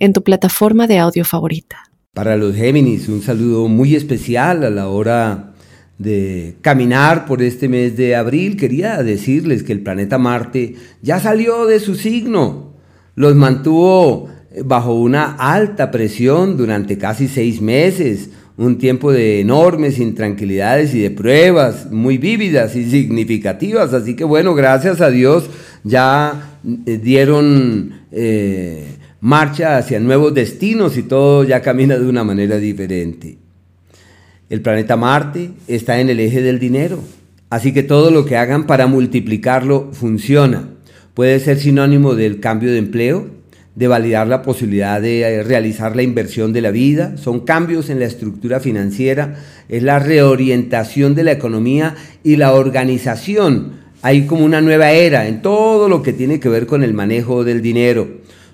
en tu plataforma de audio favorita. Para los Géminis, un saludo muy especial a la hora de caminar por este mes de abril. Quería decirles que el planeta Marte ya salió de su signo. Los mantuvo bajo una alta presión durante casi seis meses, un tiempo de enormes intranquilidades y de pruebas muy vívidas y significativas. Así que bueno, gracias a Dios ya eh, dieron eh, marcha hacia nuevos destinos y todo ya camina de una manera diferente. El planeta Marte está en el eje del dinero, así que todo lo que hagan para multiplicarlo funciona. Puede ser sinónimo del cambio de empleo, de validar la posibilidad de eh, realizar la inversión de la vida, son cambios en la estructura financiera, es la reorientación de la economía y la organización. Hay como una nueva era en todo lo que tiene que ver con el manejo del dinero.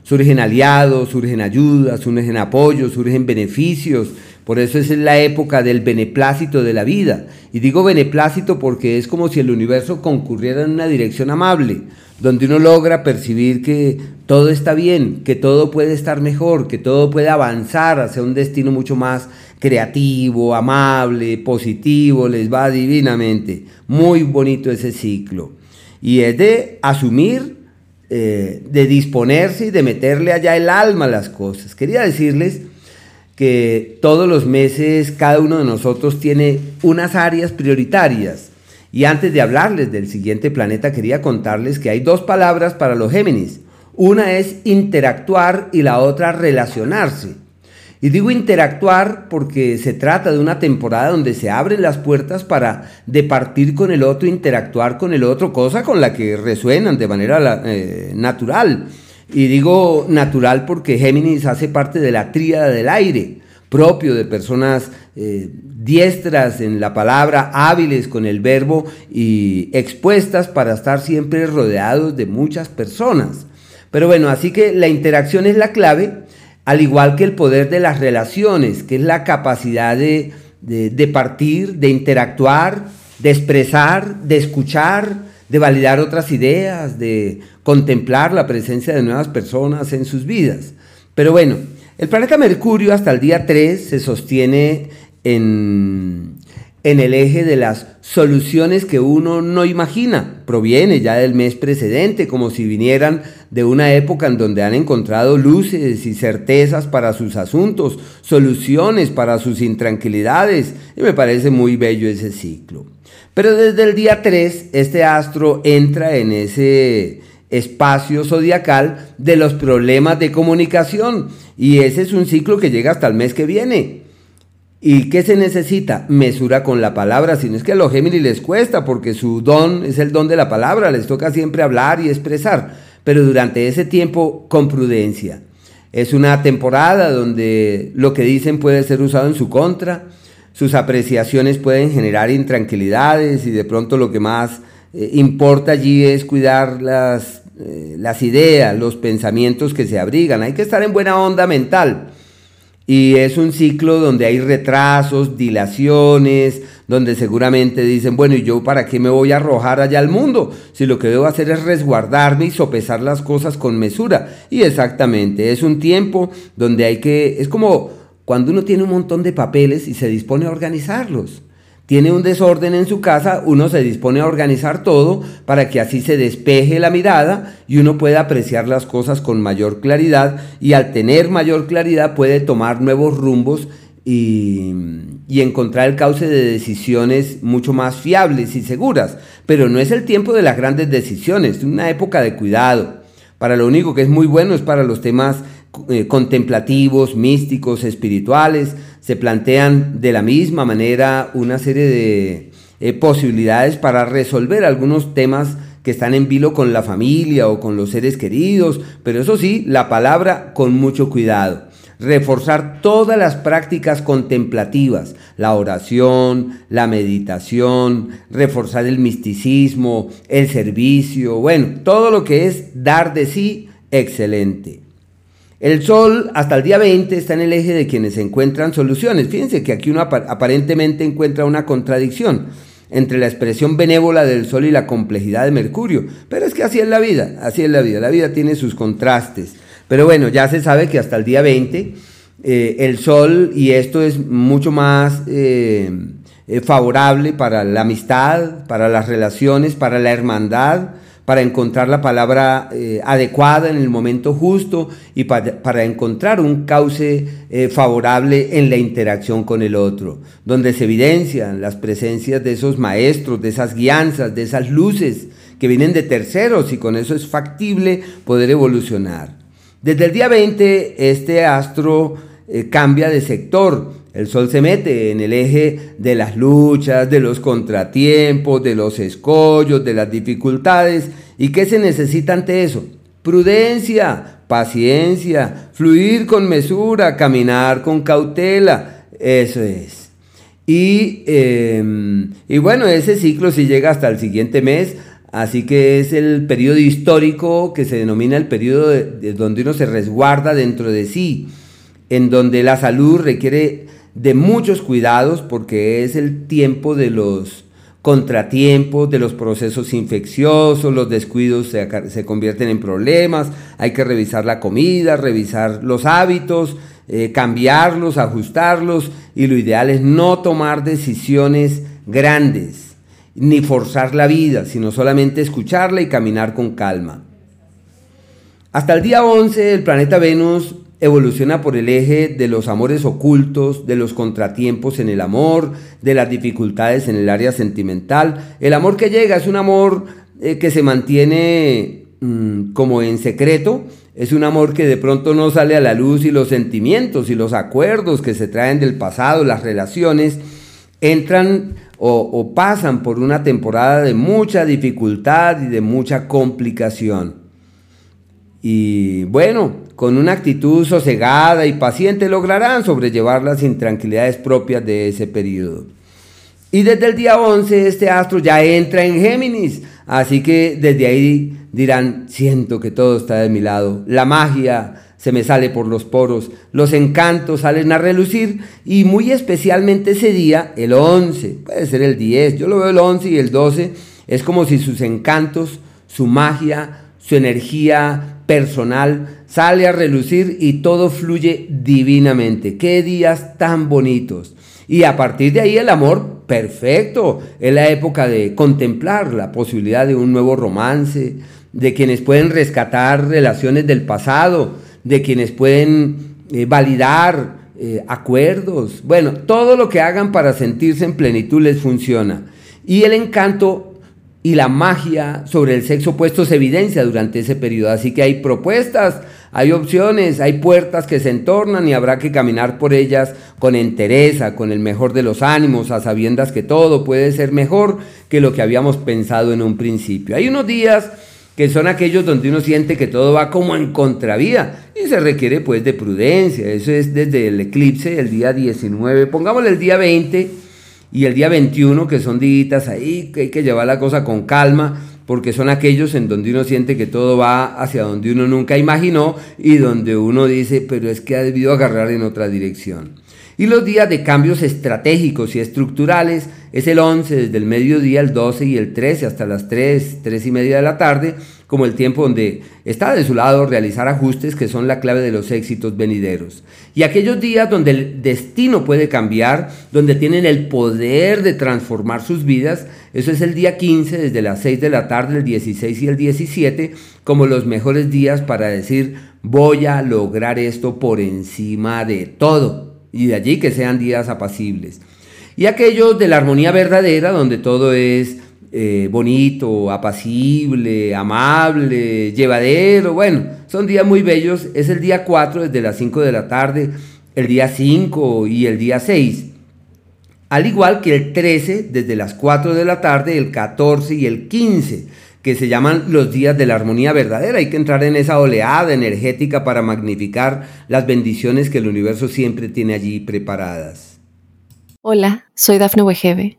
Surgen aliados, surgen ayudas, surgen apoyos, surgen beneficios. Por eso es la época del beneplácito de la vida. Y digo beneplácito porque es como si el universo concurriera en una dirección amable, donde uno logra percibir que todo está bien, que todo puede estar mejor, que todo puede avanzar hacia un destino mucho más creativo, amable, positivo, les va divinamente. Muy bonito ese ciclo. Y es de asumir eh, de disponerse y de meterle allá el alma a las cosas. Quería decirles que todos los meses cada uno de nosotros tiene unas áreas prioritarias. Y antes de hablarles del siguiente planeta, quería contarles que hay dos palabras para los Géminis. Una es interactuar y la otra relacionarse. Y digo interactuar porque se trata de una temporada donde se abren las puertas para departir con el otro, interactuar con el otro, cosa con la que resuenan de manera eh, natural. Y digo natural porque Géminis hace parte de la tríada del aire, propio de personas eh, diestras en la palabra, hábiles con el verbo y expuestas para estar siempre rodeados de muchas personas. Pero bueno, así que la interacción es la clave al igual que el poder de las relaciones, que es la capacidad de, partir, de interactuar, de expresar, de escuchar, de validar otras ideas, de contemplar la presencia de nuevas personas en sus vidas. Pero bueno, el planeta Mercurio hasta el día 3 se sostiene en, en el eje de las soluciones que uno no imagina. Proviene ya del mes precedente, como si vinieran de una época en donde han encontrado luces y certezas para sus asuntos, soluciones para sus intranquilidades, y me parece muy bello ese ciclo. Pero desde el día 3, este astro entra en ese espacio zodiacal de los problemas de comunicación, y ese es un ciclo que llega hasta el mes que viene. ¿Y qué se necesita? Mesura con la palabra, si no es que a los Géminis les cuesta, porque su don es el don de la palabra, les toca siempre hablar y expresar, pero durante ese tiempo con prudencia. Es una temporada donde lo que dicen puede ser usado en su contra, sus apreciaciones pueden generar intranquilidades y de pronto lo que más eh, importa allí es cuidar las, eh, las ideas, los pensamientos que se abrigan. Hay que estar en buena onda mental y es un ciclo donde hay retrasos, dilaciones, donde seguramente dicen, bueno, ¿y yo para qué me voy a arrojar allá al mundo? Si lo que debo hacer es resguardarme y sopesar las cosas con mesura. Y exactamente, es un tiempo donde hay que, es como cuando uno tiene un montón de papeles y se dispone a organizarlos tiene un desorden en su casa, uno se dispone a organizar todo para que así se despeje la mirada y uno pueda apreciar las cosas con mayor claridad y al tener mayor claridad puede tomar nuevos rumbos y, encontrar el cauce de decisiones mucho más fiables y seguras. Pero no es el tiempo de las grandes decisiones, es una época de cuidado. Para lo único que es muy bueno es para los temas eh, contemplativos, místicos, espirituales, se plantean de la misma manera una serie de eh, posibilidades para resolver algunos temas que están en vilo con la familia o con los seres queridos, pero eso sí, la palabra con mucho cuidado. reforzar todas las prácticas contemplativas, la oración, la meditación, reforzar el misticismo, el servicio, bueno, todo lo que es dar de sí, excelente. El sol hasta el día 20 está en el eje de quienes encuentran soluciones. Fíjense que aquí uno aparentemente encuentra una contradicción entre la expresión benévola del Sol y la complejidad de Mercurio. Pero es que así es la vida, así es la vida. La vida tiene sus contrastes. Pero bueno, ya se sabe que hasta el día 20 eh, el Sol, y esto es mucho más eh, eh, favorable para la amistad, para las relaciones, para la hermandad, para encontrar la palabra eh, adecuada en el momento justo y para, encontrar un cauce eh, favorable en la interacción con el otro, donde se evidencian las presencias de esos maestros, de esas guianzas, de esas luces que vienen de terceros y con eso es factible poder evolucionar. Desde el día 20 este astro eh, cambia de sector, el sol se mete en el eje de las luchas, de los contratiempos, de los escollos, de las dificultades. ¿Y qué se necesita ante eso? Prudencia, paciencia, fluir con mesura, caminar con cautela. Eso es. Y, em, y bueno, ese ciclo sí llega hasta el siguiente mes, Así que es el periodo histórico que se denomina el periodo de, donde uno se resguarda dentro de sí, en donde la salud requiere de muchos cuidados porque es el tiempo de los contratiempos, de los procesos infecciosos, los descuidos se, convierten en problemas, hay que revisar la comida, revisar los hábitos, eh, cambiarlos, ajustarlos y lo ideal es no tomar decisiones grandes ni forzar la vida, sino solamente escucharla y caminar con calma. Hasta el día 11 el planeta Venus evoluciona por el eje de los amores ocultos, de los contratiempos en el amor, de las dificultades en el área sentimental. El amor que llega es un amor eh, que se mantiene mm, como en secreto, es un amor que de pronto no sale a la luz y los sentimientos y los acuerdos que se traen del pasado, las relaciones, entran o pasan por una temporada de mucha dificultad y de mucha complicación. Y bueno, con una actitud sosegada y paciente lograrán sobrellevar las intranquilidades propias de ese periodo. Y desde el día 11 este astro ya entra en Géminis, así que desde ahí dirán, siento que todo está de mi lado, la magia se me sale por los poros, los encantos salen a relucir. Y muy especialmente ese día, el 11, puede ser el 10, yo lo veo el 11 y el 12, es como si sus encantos, su magia, su energía personal sale a relucir y todo fluye divinamente. Qué días tan bonitos. Y a partir de ahí el amor, perfecto. Es la época de contemplar la posibilidad de un nuevo romance, de quienes pueden rescatar relaciones del pasado, de quienes pueden eh, validar eh, acuerdos. Bueno, todo lo que hagan para sentirse en plenitud les funciona. Y el encanto y la magia sobre el sexo opuesto se evidencia durante ese periodo. Así que hay propuestas, hay opciones, hay puertas que se entornan y habrá que caminar por ellas con entereza, con el mejor de los ánimos, a sabiendas que todo puede ser mejor que lo que habíamos pensado en un principio. Hay unos días que son aquellos donde uno siente que todo va como en contravía y se requiere pues de prudencia. Eso es desde el eclipse, el día 19, pongámosle el día 20 y el día 21, que son días ahí, que hay que llevar la cosa con calma, porque son aquellos en donde uno siente que todo va hacia donde uno nunca imaginó y donde uno dice, pero es que ha debido agarrar en otra dirección. Y los días de cambios estratégicos y estructurales es el 11 desde el mediodía, el 12 y el 13 hasta las 3, 3 y media de la tarde, como el tiempo donde está de su lado realizar ajustes que son la clave de los éxitos venideros. Y aquellos días donde el destino puede cambiar, donde tienen el poder de transformar sus vidas, eso es el día 15 desde las 6 de la tarde, el 16 y el 17, como los mejores días para decir voy a lograr esto por encima de todo y de allí que sean días apacibles. Y aquellos de la armonía verdadera, donde todo es eh, bonito, apacible, amable, llevadero, bueno, son días muy bellos. Es el día 4 desde las 5 de la tarde, el día 5 y el día 6. Al igual que el 13 desde las 4 de la tarde, el 14 y el 15 que se llaman los días de la armonía verdadera. Hay que entrar en esa oleada energética para magnificar las bendiciones que el universo siempre tiene allí preparadas. Hola, soy Dafne Wegebe